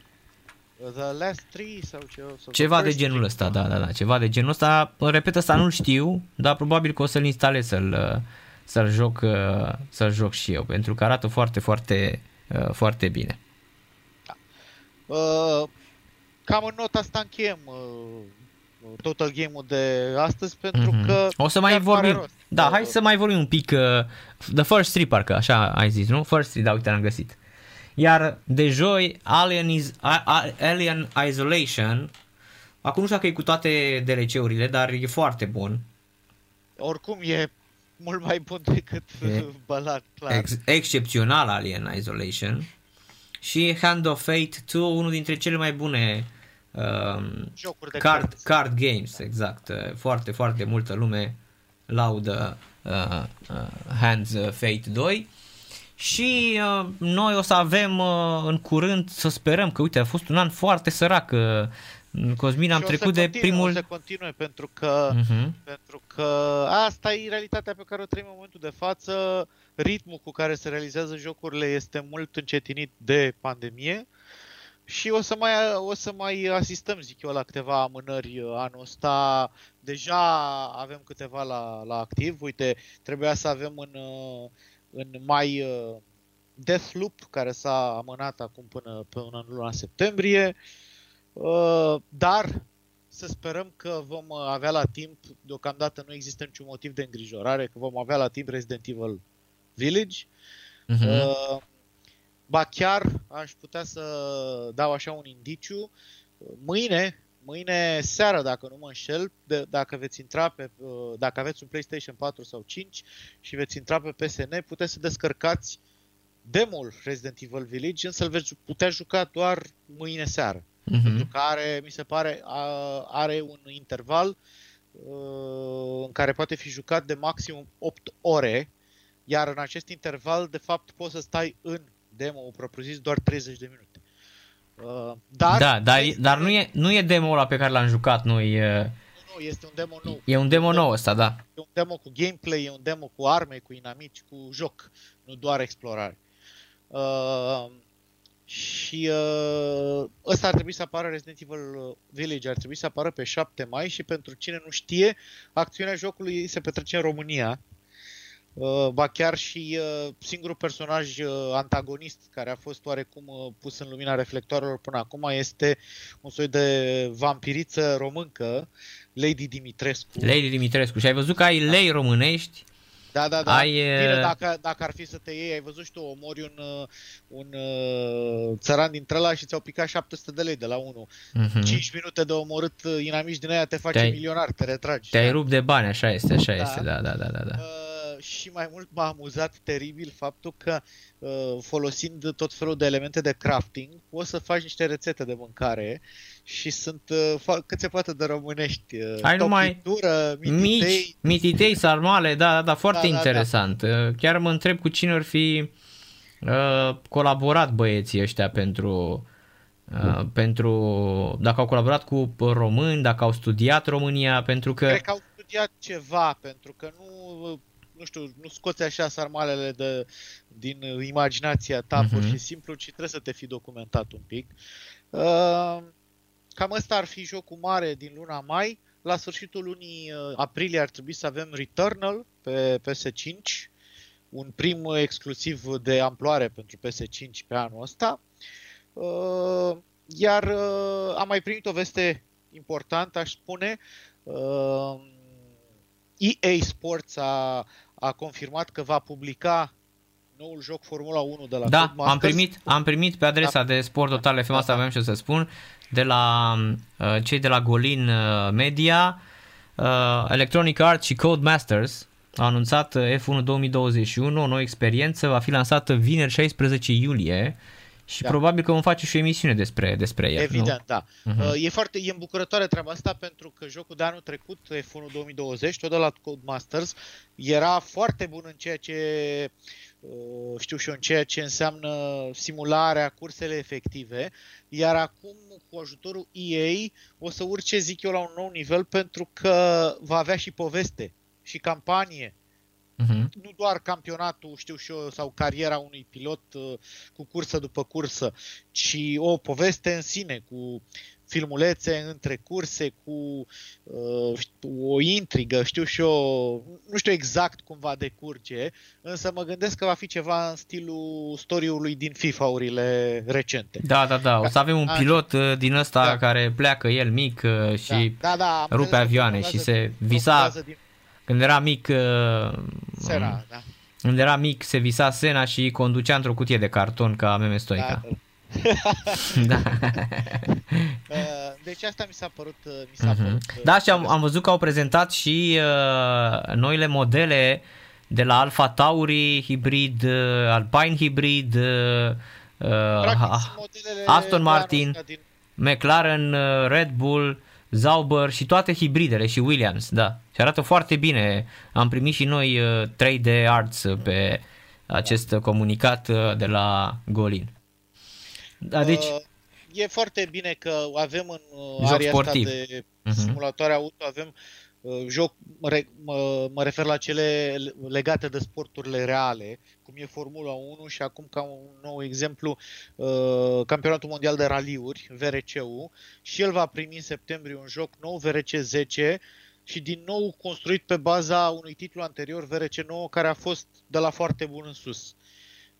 jocuri. The Last Three sau ce? Sau Ceva The de First genul Three. ăsta, da, da, da, ceva de genul ăsta. Repet, ăsta nu-l știu, dar probabil că o să-l instalez să-l, uh, să-l joc, uh, să-l joc și eu, pentru că arată foarte, foarte, uh, foarte bine. Uh, cam în nota asta încheiem uh, Total Game-ul de astăzi pentru Mhm. că O să mai chiar pare vorbim. rost. Da, Uh, hai să mai vorbim un pic. Uh, the First Three, parcă, așa ai zis, nu? First Three, da, uite, l-am găsit. Iar de joi, Alien, is, A- A- Alien Isolation, acum nu știu dacă e cu toate DLC-urile, dar e foarte bun. Oricum e mult mai bun decât E- Balan, clar. Ex- excepțional Alien Isolation. Și Hand of Fate 2, unul dintre cele mai bune um, Jocuri de card, cărți. card games, exact. Uh, Foarte, foarte multă lume laudă uh, uh, Hands of Fate 2. Și uh, noi o să avem uh, în curând, să sperăm că, uite, a fost un an foarte sărac. Uh, Cosmin, am Și o să trecut de continue, primul... O să continue pentru că, Mhm. pentru că asta e realitatea pe care o trăim în momentul de față. Ritmul cu care se realizează jocurile este mult încetinit de pandemie și o să mai, o să mai asistăm, zic eu, la câteva amânări anul ăsta. Deja avem câteva la, la activ. Uite, trebuia să avem în, uh, în mai uh, Deathloop, care s-a amânat acum până, până în luna septembrie. Uh, Dar să sperăm că vom avea la timp, deocamdată nu există niciun motiv de îngrijorare, că vom avea la timp Resident Evil Village. Mhm. Uh, ba chiar aș putea să dau așa un indiciu. Mâine, mâine seară, dacă nu mă înșel, de, dacă veți intra pe, uh, dacă aveți un PlayStation 4 sau 5 și veți intra pe PSN, puteți să descărcați demo-ul Resident Evil Village, însă îl veți putea juca doar mâine seară Mhm. pentru că are, mi se pare, a- are un interval uh, în care poate fi jucat de maximum 8 ore, iar în acest interval, de fapt, poți să stai în demo propriu-zis doar 30 de minute. Uh, Dar, Da, dar, este- dar nu, e, nu e demo ăla pe care l-am jucat noi. E, Nu, este un demo nou. e un demo nou ăsta, da. E un demo cu gameplay, e un demo cu arme, cu inamici, cu joc, nu doar explorare. Uh, și uh, ăsta ar trebui să apară Resident Evil Village, ar trebui să apară pe 7 mai și pentru cine nu știe, acțiunea jocului se petrece în România. Uh, ba chiar și uh, singurul personaj uh, antagonist care a fost oarecum uh, pus în lumina reflectoarelor până acum este un soi de vampiriță româncă, Lady Dimitrescu. Lei Dimitrescu. Și ai văzut că ai lei românești? Da, da, da. Ai, Bine, uh, dacă, dacă ar fi să te iei, ai văzut și tu, omori un, uh, un uh, țăran dintre ăla și ți-au picat 700 de lei de la unul. Mhm. 5 minute de omorât uh, inamici din aia te face Te-ai- milionar, te retragi. Te-ai Da. rupt de bani, așa este, așa Da. este, da, da, da, da. da. Uh, și mai mult m-a amuzat teribil faptul că uh, folosind tot felul de elemente de crafting, poți să faci niște rețete de mâncare și sunt uh, fa- cât se poate de românești. Uh, Hai numai topitură, Mici, mititei, mititei, sarmale, da, da, da, foarte Da, da, da. interesant. Uh, Chiar mă întreb cu cine ar fi uh, colaborat băieții ăștia pentru, uh, pentru, dacă au colaborat cu români, dacă au studiat România, pentru că... Cred că au studiat ceva, pentru că nu, nu știu, nu scoți așa sarmalele de, din imaginația ta Mhm. pur și simplu, ci trebuie să te fi documentat un pic. Uh, Cam ăsta ar fi jocul mare din luna mai. La sfârșitul lunii uh, aprilie ar trebui să avem Returnal pe PS5, un prim exclusiv de amploare pentru PS5 pe anul ăsta. Uh, Iar uh, am mai primit o veste importantă, aș spune. Uh, EA Sports a, a confirmat că va publica noul joc Formula 1 de la Da, Codemasters. am primit, am primit pe adresa de Sport Total FM, asta Da. aveam și eu să spun, de la uh, cei de la Golin uh, Media, uh, Electronic Arts și Codemasters au anunțat uh, F1 2021, o nouă experiență, va fi lansată vineri 16 iulie și Da. probabil că vom face și o emisiune despre, despre el. Evident, da. Mhm. Uh, E foarte e îmbucurătoare treaba asta pentru că jocul de anul trecut, F1 2020, tot de la Codemasters, era foarte bun în ceea ce uh, știu și eu, în ceea ce înseamnă simularea, cursele efective, iar acum cu ajutorul EA o să urce, zic eu, la un nou nivel pentru că va avea și poveste și campanie Nu? Mhm. nu doar campionatul, știu și eu, sau cariera unui pilot uh, cu cursă după cursă, ci o poveste în sine, cu filmulețe între curse, cu uh, știu, o intrigă, știu și eu, nu știu exact cum va decurge, însă mă gândesc că va fi ceva în stilul storiului din FIFA-urile recente. Da, da, da, o să avem un Așa. pilot uh, din ăsta Da. care pleacă el mic uh, și da, da, da, am rupe înțeles că avioane promovează- și se visa- promovează din când era mic uh, Sera, da. Când era mic se visa Sena și conducea într-o cutie de carton ca meme Stoica. Da. Uh, Deci asta mi s-a părut, uh, mi s-a Mhm. părut uh, Da, și am, am văzut că au prezentat și uh, noile modele de la Alfa Tauri hibrid, uh, Alpine hibrid, uh, uh, Aston Martin, din... McLaren, uh, Red Bull, Zauber și toate hibridele și Williams, da. Și arată foarte bine. Am primit și noi 3D uh, Arts pe acest comunicat uh, de la Golin. Da, deci... Uh, e foarte bine că avem în uh, area sportiv. asta de uh-huh. simulatoare auto, avem uh, joc, mă, re, mă, mă refer la cele legate de sporturile reale, cum e Formula 1 și acum ca un nou exemplu uh, Campionatul Mondial de Raliuri, VRC-ul, și el va primi în septembrie un joc nou, VRC 10, și din nou construit pe baza unui titlu anterior, VRC 9, care a fost de la foarte bun în sus.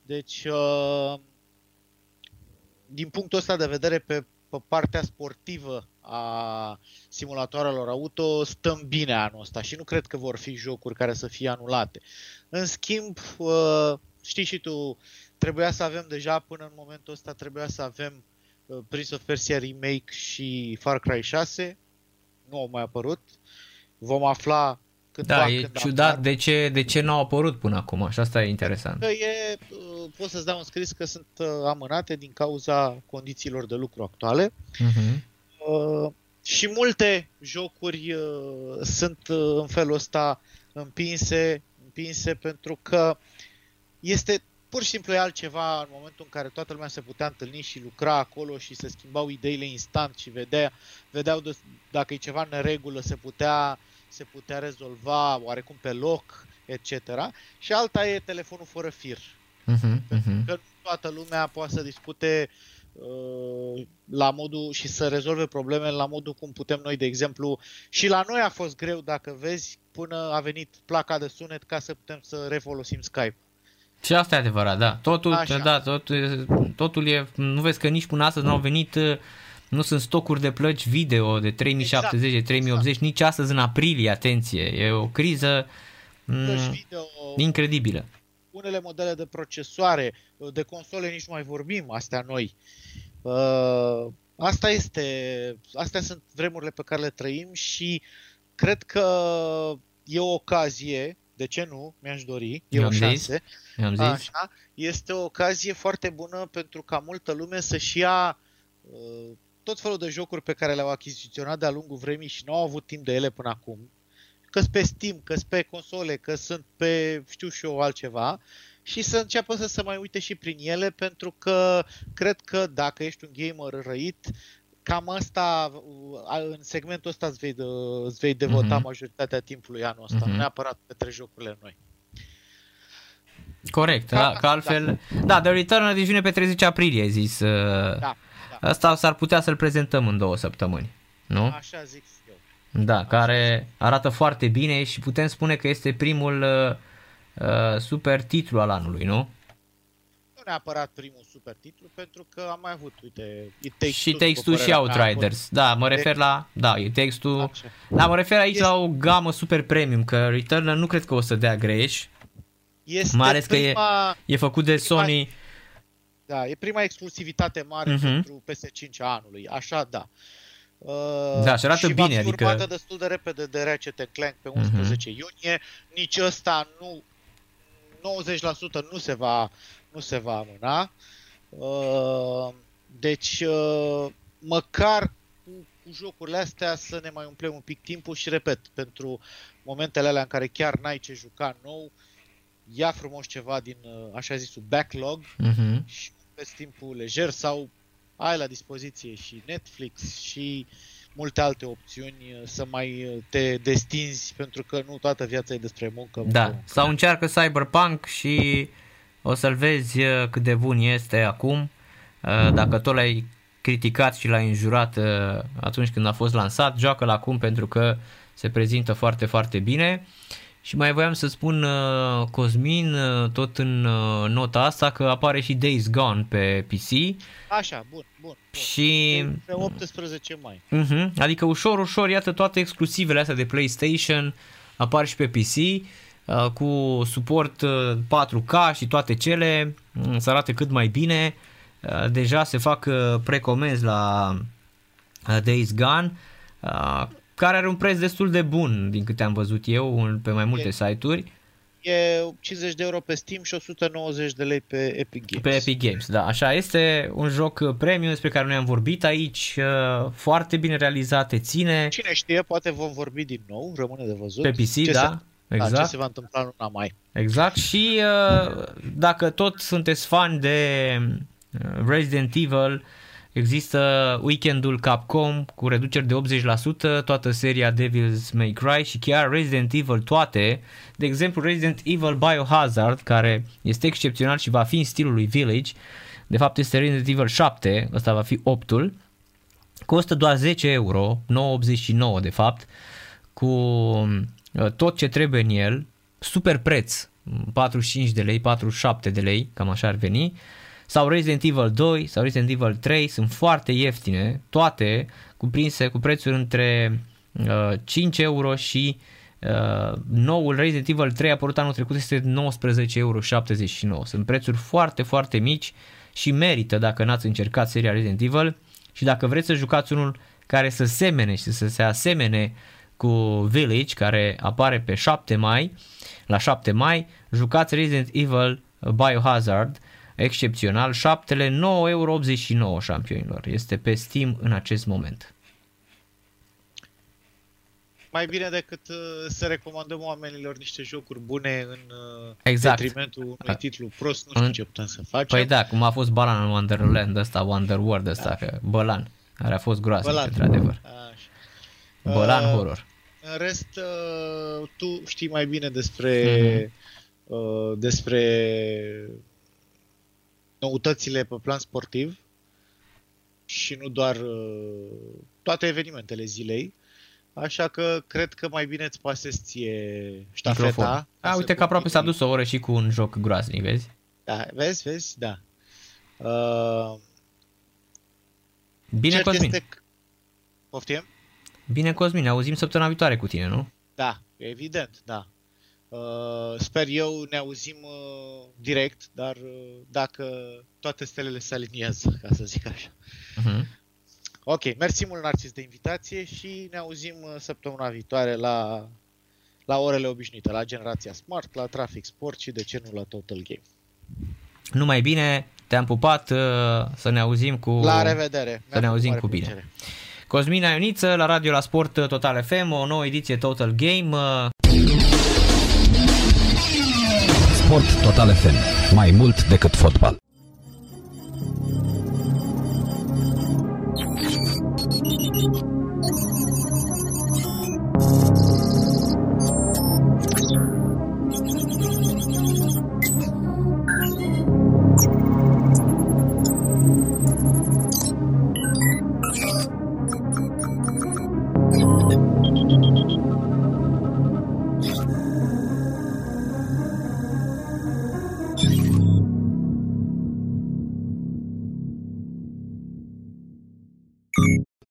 Deci, uh, din punctul ăsta de vedere, pe, pe partea sportivă a simulatoarelor auto, stăm bine anul ăsta și nu cred că vor fi jocuri care să fie anulate. În schimb, uh, știi și tu, trebuia să avem deja până în momentul ăsta, trebuia să avem uh, Prince of Persia Remake și Far Cry 6, nu au mai apărut. Vom afla cândva Da, e când ciudat apar. de ce, de ce nu au apărut până acum și asta e interesant. Că e, uh, pot să-ți dau un scris că sunt amânate din cauza condițiilor de lucru actuale. Uh-huh. Uh, și multe jocuri uh, sunt uh, în felul ăsta împinse, împinse pentru că este pur și simplu e altceva în momentul în care toată lumea se putea întâlni și lucra acolo și se schimbau ideile instant și vedea, vedeau de, dacă e ceva în neregulă, se putea, se putea rezolva oarecum pe loc, etc. Și alta e telefonul fără fir. Uh-huh, uh-huh. Că toată lumea poate să discute uh, la modul și să rezolve problemele la modul cum putem noi, de exemplu, și la noi a fost greu, dacă vezi, până a venit placa de sunet ca să putem să refolosim Skype. Și asta e adevărat, da. Totul, Așa. da, totul, totul e, nu vezi că nici până astăzi nu au venit, uh, nu sunt stocuri de plăci video de 3070, exact. 3080, exact. nici astăzi în aprilie, atenție. E o criză m- video, incredibilă. Unele modele de procesoare, de console nici nu mai vorbim, astea noi. Uh, asta este, astea sunt vremurile pe care le trăim și cred că e o ocazie de ce nu? Mi-aș dori, e o șansă. Zis. Așa, este o ocazie foarte bună pentru ca multă lume să-și ia uh, tot felul de jocuri pe care le-au achiziționat de-a lungul vremii și nu au avut timp de ele până acum, că pe Steam, că pe console, că sunt pe știu și eu altceva, și să înceapă să se mai uite și prin ele, pentru că cred că dacă ești un gamer răit, cam asta, în segmentul ăsta îți vei, îți vei devota mm-hmm. majoritatea timpului anul ăsta, mm-hmm. neapărat către jocurile noi. Corect, da, că altfel... Da. da, The Return deci vine pe 30 aprilie, ai zis. Uh, da, da. Asta s-ar putea să-l prezentăm în două săptămâni, nu? Așa zic eu. Da, Așa care zic. arată foarte bine și putem spune că este primul uh, uh super titlu al anului, nu? Neapărat primul super titlu, pentru că am mai avut, uite, It Takes Și Takes Two și Outriders. Da, mă refer la, da, It Takes Two. Da, mă refer aici este... la o gamă super premium, că Returnal nu cred că o să dea greș. Este mai ales prima, că e, e făcut de prima, Sony. Da, e prima exclusivivitate mare uh-huh. pentru PS5 anului, așa da. Uh, da, și arată și bine, va fi adică... destul de repede de Ratchet Clank pe 11 uh-huh. Mhm. iunie. Nici ăsta nu 90% nu se va nu se va amâna. Uh, deci, uh, măcar cu, cu jocurile astea să ne mai umplem un pic timpul și, repet, pentru momentele alea în care chiar n-ai ce juca nou, ia frumos ceva din, uh, așa zisul, backlog uh-huh. și pe timpul lejer sau ai la dispoziție și Netflix și multe alte opțiuni să mai te destinzi pentru că nu toată viața e despre muncă. Da, muncă. sau încearcă Cyberpunk și o să-l vezi uh, cât de bun este acum. Uh, dacă tot l-ai criticat și l-ai înjurat uh, atunci când a fost lansat, joacă-l acum pentru că se prezintă foarte, foarte bine. Și mai voiam să spun, Cosmin, tot în nota asta, că apare și Days Gone pe PC. Așa, bun, bun. bun. Și... Pe 18 mai. Uh-huh. Adică ușor, ușor, iată toate exclusivele astea de PlayStation apar și pe PC. Uh, cu suport 4K uh, și toate cele, mm, să arate cât mai bine. Uh, deja se fac precomenzi la Days Gone, care are un preț destul de bun din câte am văzut eu pe mai multe e, site-uri. E 50 de euro pe Steam și 190 de lei pe Epic Games. Pe Epic Games, da, așa este un joc premium despre care noi am vorbit aici, uh, foarte bine realizat, te ține. Cine știe, poate vom vorbi din nou, rămâne de văzut. Pe PC, ce da, se, exact. Da, ce se va întâmpla în luna mai. Exact și uh, dacă tot sunteți fani de uh, Resident Evil, există weekendul Capcom cu reduceri de 80%, toată seria Devil's May Cry și chiar Resident Evil toate. De exemplu, Resident Evil Biohazard, care este excepțional și va fi în stilul lui Village, de fapt este Resident Evil 7, ăsta va fi 8-ul, costă doar 10 euro, 9,89 de fapt, cu uh, tot ce trebuie în el, super preț, 45 de lei, 47 de lei, cam așa ar veni, sau Resident Evil 2 sau Resident Evil 3 sunt foarte ieftine, toate cuprinse cu prețuri între uh, 5 euro și uh, noul Resident Evil 3 a apărut anul trecut este 19,79 euro. Sunt prețuri foarte, foarte mici și merită dacă n-ați încercat seria Resident Evil și dacă vreți să jucați unul care să semene și să se asemene cu Village care apare pe 7 mai, la 7 mai, jucați Resident Evil Biohazard, excepțional, 7 9,89 euro șampionilor. Este pe Steam în acest moment. Mai bine decât uh, să recomandăm oamenilor niște jocuri bune în uh, Exact. detrimentul unui titlu prost, nu știu În- ce putem să facem. Păi da, cum a fost Balan în Wonderland ăsta, Wonderworld ăsta, că Bălan, care a fost groaznic, Bălan. într-adevăr. Așa. Bălan Uh, horror. În rest, uh, tu știi mai bine despre, Mhm. uh, despre noutățile pe plan sportiv și nu doar uh, toate evenimentele zilei. Așa că cred că mai bine îți pasezi ție ștafeta. Microfon. A, uite că aproape s-a dus o oră și cu un joc groaznic, vezi? Da, vezi, vezi, da. Uh, Bine, cert Cosmin. Este... că- Poftim? Bine, Cosmin, ne auzim săptămâna viitoare cu tine, nu? Da, evident, da. Uh, sper eu ne auzim uh, direct, dar uh, dacă toate stelele se aliniază, ca să zic așa. Uh-huh. Ok, mersi mult, Narcis, de invitație și ne auzim uh, săptămâna viitoare la, la orele obișnuite, la Generația Smart, la Traffic Sport și de ce nu la Total Game. Numai bine, te-am pupat, uh, să ne auzim cu... La revedere! Să Mi-a ne făcut auzim mare cu bine. plăcere. Cosmina Ioniță la Radio la Sport Total FM, o nouă ediție Total Game. Sport Total FM. Mai mult decât fotbal.